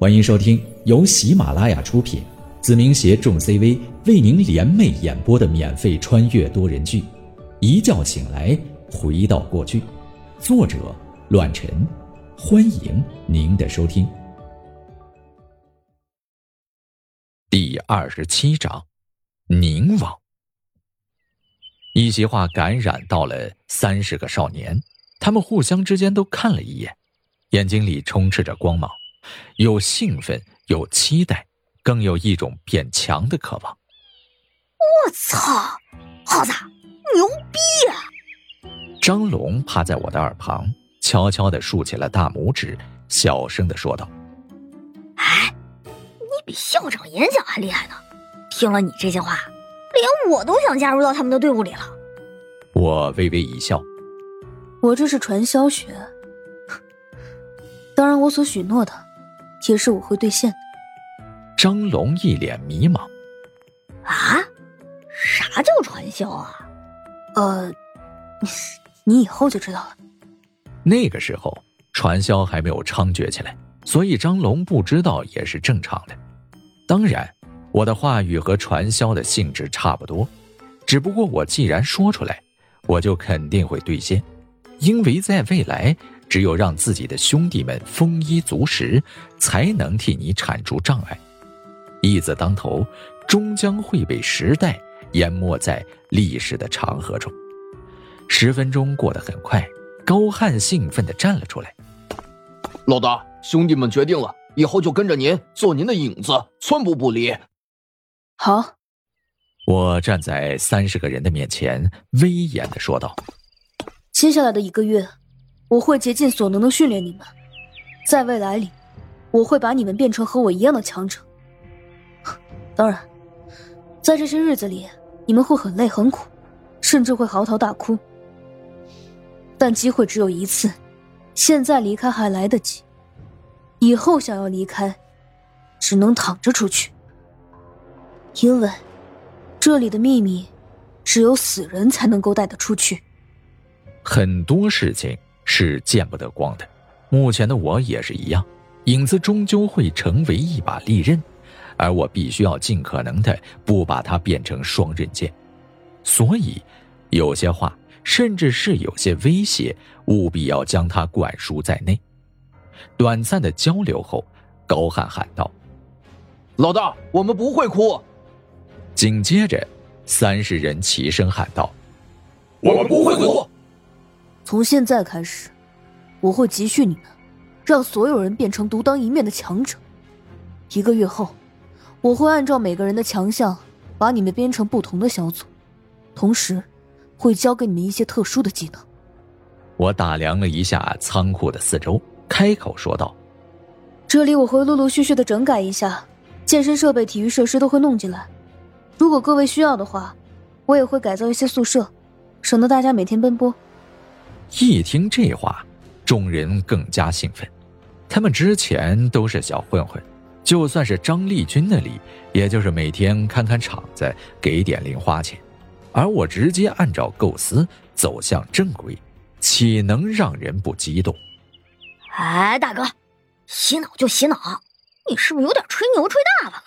欢迎收听由喜马拉雅出品，子明携众 CV 为您联袂演播的免费穿越多人剧《一觉醒来回到过去》，作者：乱臣。欢迎您的收听。第二十七章，宁王。一席话感染到了三十个少年，他们互相之间都看了一眼，眼睛里充斥着光芒。有兴奋，有期待，更有一种变强的渴望。我操，耗子牛逼啊！张龙趴在我的耳旁，悄悄的竖起了大拇指，小声的说道：“哎，你比校长演讲还厉害呢！听了你这些话，连我都想加入到他们的队伍里了。”我微微一笑：“我这是传销学，当然我所许诺的。”也是我会兑现的。张龙一脸迷茫。啊？啥叫传销啊？呃，你以后就知道了。那个时候，传销还没有猖獗起来，所以张龙不知道也是正常的。当然，我的话语和传销的性质差不多，只不过我既然说出来，我就肯定会兑现，因为在未来。只有让自己的兄弟们丰衣足食，才能替你铲除障碍。义字当头，终将会被时代淹没在历史的长河中。十分钟过得很快，高汉兴奋地站了出来：“老大，兄弟们决定了，以后就跟着您，做您的影子，寸步不离。”好。我站在三十个人的面前，威严地说道：“接下来的一个月。”我会竭尽所能的训练你们，在未来里，我会把你们变成和我一样的强者。当然，在这些日子里，你们会很累很苦，甚至会嚎啕大哭。但机会只有一次，现在离开还来得及，以后想要离开，只能躺着出去。因为这里的秘密，只有死人才能够带得出去。很多事情。是见不得光的，目前的我也是一样。影子终究会成为一把利刃，而我必须要尽可能的不把它变成双刃剑。所以，有些话，甚至是有些威胁，务必要将它灌输在内。短暂的交流后，高汉喊道：“老大，我们不会哭。”紧接着，三十人齐声喊道：“我们不会哭。”从现在开始，我会集训你们，让所有人变成独当一面的强者。一个月后，我会按照每个人的强项，把你们编成不同的小组，同时，会教给你们一些特殊的技能。我打量了一下仓库的四周，开口说道：“这里我会陆陆续续的整改一下，健身设备、体育设施都会弄进来。如果各位需要的话，我也会改造一些宿舍，省得大家每天奔波。”一听这话，众人更加兴奋。他们之前都是小混混，就算是张立军那里，也就是每天看看场子，给点零花钱。而我直接按照构思走向正规，岂能让人不激动？哎，大哥，洗脑就洗脑，你是不是有点吹牛吹大发了？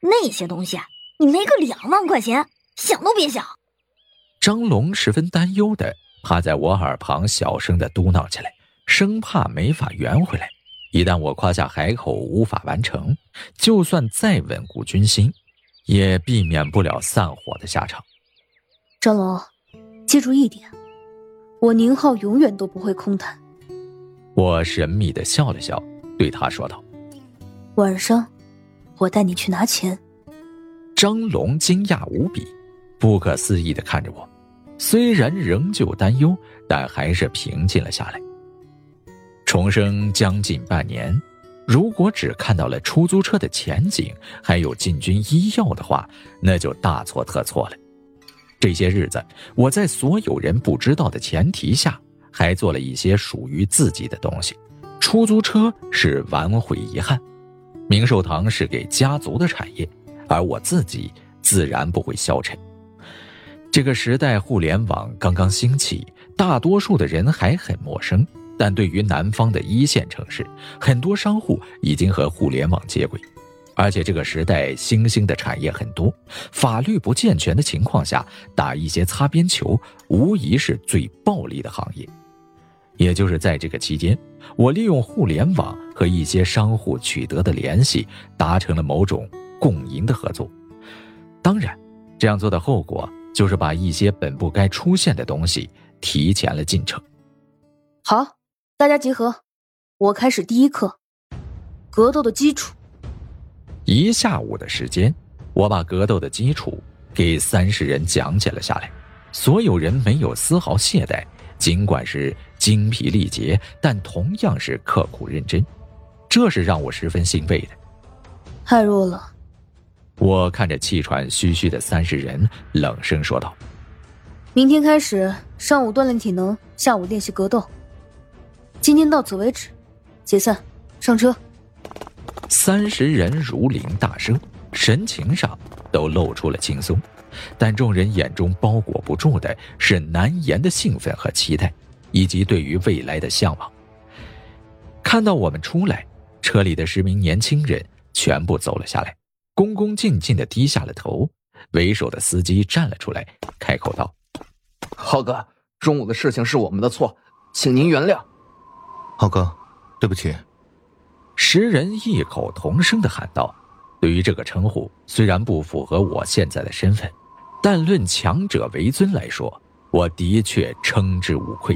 那些东西，你没个两万块钱，想都别想。张龙十分担忧的。趴在我耳旁，小声的嘟囔起来，生怕没法圆回来。一旦我夸下海口，无法完成，就算再稳固军心，也避免不了散伙的下场。张龙，记住一点，我宁浩永远都不会空谈。我神秘的笑了笑，对他说道：“晚上，我带你去拿钱。”张龙惊讶无比，不可思议的看着我。虽然仍旧担忧，但还是平静了下来。重生将近半年，如果只看到了出租车的前景，还有进军医药的话，那就大错特错了。这些日子，我在所有人不知道的前提下，还做了一些属于自己的东西。出租车是挽回遗憾，明寿堂是给家族的产业，而我自己自然不会消沉。这个时代，互联网刚刚兴起，大多数的人还很陌生。但对于南方的一线城市，很多商户已经和互联网接轨，而且这个时代新兴的产业很多，法律不健全的情况下，打一些擦边球，无疑是最暴利的行业。也就是在这个期间，我利用互联网和一些商户取得的联系，达成了某种共赢的合作。当然，这样做的后果就是把一些本不该出现的东西提前了进程。好。大家集合，我开始第一课，格斗的基础。一下午的时间，我把格斗的基础给三十人讲解了下来。所有人没有丝毫懈怠，尽管是精疲力竭，但同样是刻苦认真，这是让我十分欣慰的。太弱了，我看着气喘吁吁的三十人，冷声说道：“明天开始，上午锻炼体能，下午练习格斗。”今天到此为止，解散，上车。三十人如临大赦，神情上都露出了轻松，但众人眼中包裹不住的是难言的兴奋和期待，以及对于未来的向往。看到我们出来，车里的十名年轻人全部走了下来，恭恭敬敬的低下了头。为首的司机站了出来，开口道：“浩哥，中午的事情是我们的错，请您原谅。”浩哥，对不起。十人异口同声的喊道：“对于这个称呼，虽然不符合我现在的身份，但论强者为尊来说，我的确称之无愧。”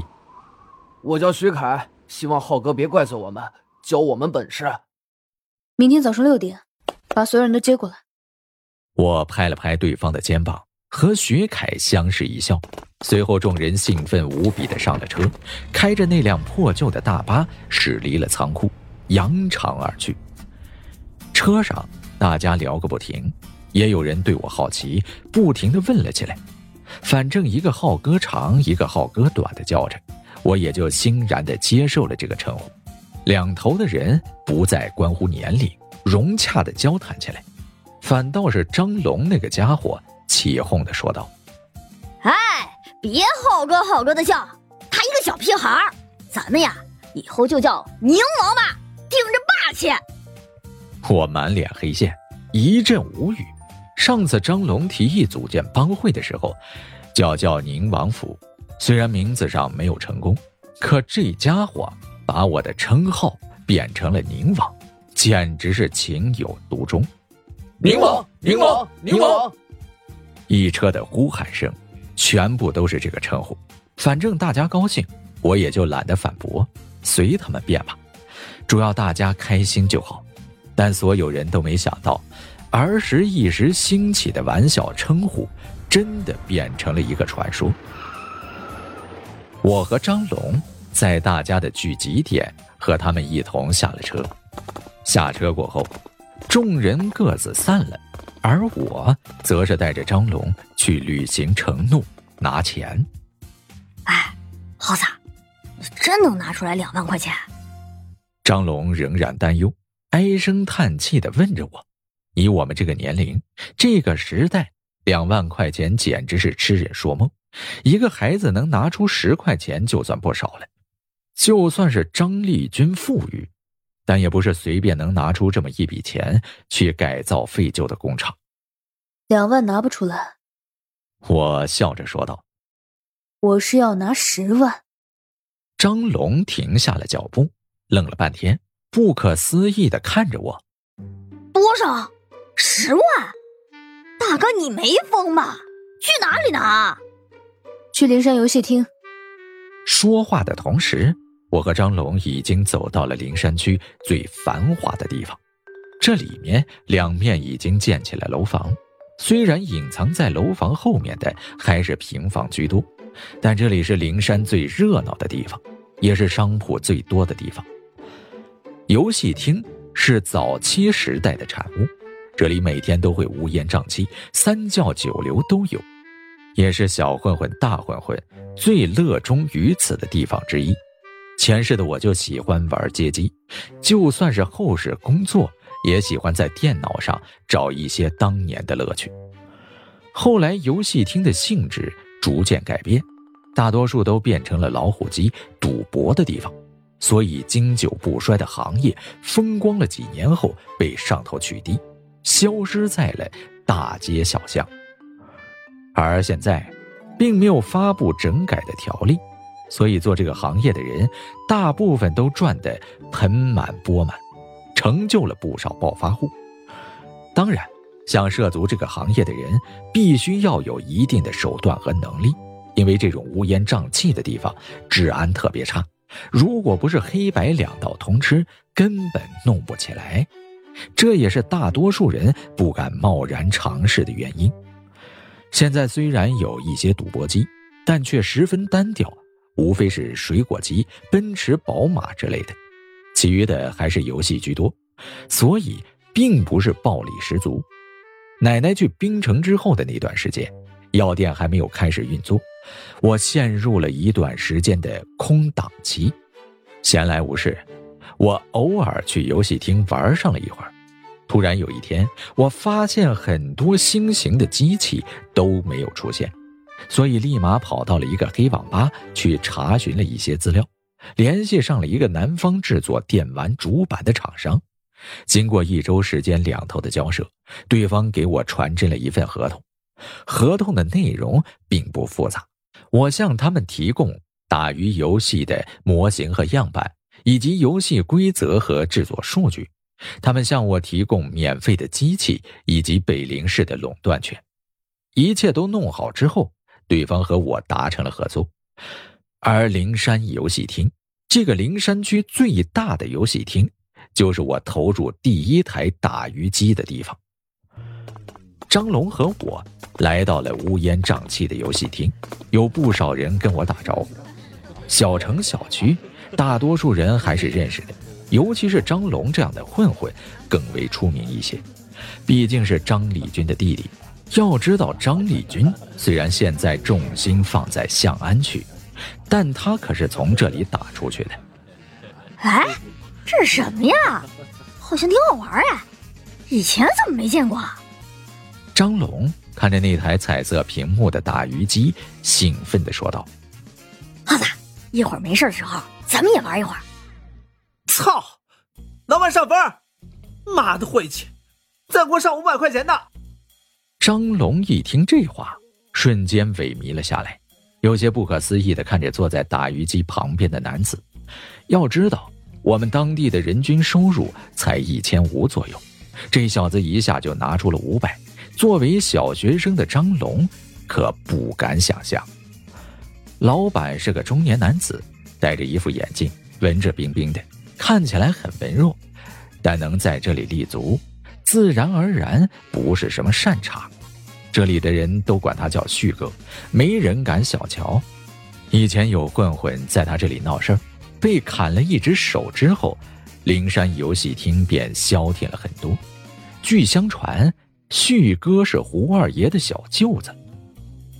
我叫徐凯，希望浩哥别怪罪我们，教我们本事。明天早上六点，把所有人都接过来。我拍了拍对方的肩膀，和徐凯相视一笑。随后，众人兴奋无比的上了车，开着那辆破旧的大巴驶离了仓库，扬长而去。车上大家聊个不停，也有人对我好奇，不停的问了起来。反正一个浩哥长，一个浩哥短的叫着，我也就欣然的接受了这个称呼。两头的人不再关乎年龄，融洽的交谈起来，反倒是张龙那个家伙起哄的说道：“哎。”别好哥好哥的叫，他一个小屁孩儿，咱们呀以后就叫宁王吧，顶着霸气。我满脸黑线，一阵无语。上次张龙提议组建帮会的时候，叫叫宁王府，虽然名字上没有成功，可这家伙把我的称号变成了宁王，简直是情有独钟。柠檬，柠檬，柠檬！一车的呼喊声。全部都是这个称呼，反正大家高兴，我也就懒得反驳，随他们便吧。主要大家开心就好。但所有人都没想到，儿时一时兴起的玩笑称呼，真的变成了一个传说。我和张龙在大家的聚集点和他们一同下了车。下车过后，众人各自散了。而我则是带着张龙去履行承诺，拿钱。哎，浩子，你真能拿出来两万块钱？张龙仍然担忧，唉声叹气的问着我：“以我们这个年龄，这个时代，两万块钱简直是痴人说梦。一个孩子能拿出十块钱就算不少了。就算是张丽君富裕。”但也不是随便能拿出这么一笔钱去改造废旧的工厂。两万拿不出来，我笑着说道：“我是要拿十万。”张龙停下了脚步，愣了半天，不可思议的看着我：“多少？十万？大哥，你没疯吧？去哪里拿？去灵山游戏厅。”说话的同时。我和张龙已经走到了灵山区最繁华的地方，这里面两面已经建起了楼房，虽然隐藏在楼房后面的还是平房居多，但这里是灵山最热闹的地方，也是商铺最多的地方。游戏厅是早期时代的产物，这里每天都会乌烟瘴气，三教九流都有，也是小混混、大混混最乐衷于此的地方之一。前世的我就喜欢玩街机，就算是后世工作，也喜欢在电脑上找一些当年的乐趣。后来游戏厅的性质逐渐改变，大多数都变成了老虎机、赌博的地方，所以经久不衰的行业风光了几年后被上头取缔，消失在了大街小巷。而现在，并没有发布整改的条例，所以做这个行业的人大部分都赚得盆满钵满，成就了不少暴发户。当然，想涉足这个行业的人，必须要有一定的手段和能力，因为这种乌烟瘴气的地方，治安特别差。如果不是黑白两道通吃，根本弄不起来。这也是大多数人不敢贸然尝试的原因。现在虽然有一些赌博机，但却十分单调，无非是水果机、奔驰、宝马之类的，其余的还是游戏居多，所以并不是暴力十足。奶奶去冰城之后的那段时间，药店还没有开始运作。我陷入了一段时间的空档期，闲来无事，我偶尔去游戏厅玩上了一会儿。突然有一天，我发现很多新型的机器都没有出现，所以立马跑到了一个黑网吧去查询了一些资料，联系上了一个南方制作电玩主板的厂商。经过一周时间两头的交涉，对方给我传真了一份合同，合同的内容并不复杂。我向他们提供打鱼游戏的模型和样板，以及游戏规则和制作数据。他们向我提供免费的机器以及北陵市的垄断权。一切都弄好之后，对方和我达成了合作。而灵山游戏厅，这个灵山区最大的游戏厅，就是我投入第一台打鱼机的地方。张龙和我来到了乌烟瘴气的游戏厅，有不少人跟我打招呼。小城小区，大多数人还是认识的，尤其是张龙这样的混混更为出名一些，毕竟是张立军的弟弟。要知道，张立军虽然现在重心放在向安区，但他可是从这里打出去的。哎，这是什么呀？好像挺好玩哎，以前怎么没见过？张龙看着那台彩色屏幕的打鱼机，兴奋地说道：“耗子，一会儿没事的时候，咱们也玩一会儿。”操！老板上分！妈的晦气！再给我上五百块钱的！张龙一听这话，瞬间萎靡了下来，有些不可思议的看着坐在打鱼机旁边的男子。要知道，我们当地的人均收入才一千五左右，这小子一下就拿出了五百。作为小学生的张龙，可不敢想象。老板是个中年男子，戴着一副眼镜，文质彬彬的，看起来很文弱，但能在这里立足，自然而然不是什么善茬。这里的人都管他叫旭哥，没人敢小瞧。以前有混混在他这里闹事儿，被砍了一只手之后，灵山游戏厅便消停了很多。据相传。旭哥是胡二爷的小舅子。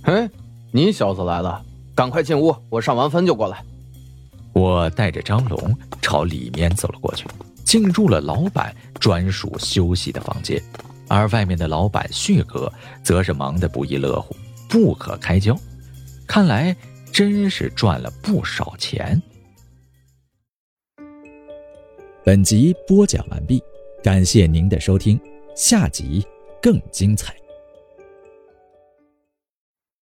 哎，你小子来了，赶快进屋，我上完分就过来。我带着张龙朝里面走了过去，进入了老板专属休息的房间，而外面的老板旭哥则是忙得不亦乐乎，不可开交。看来真是赚了不少钱。本集播讲完毕，感谢您的收听，下集。更精彩。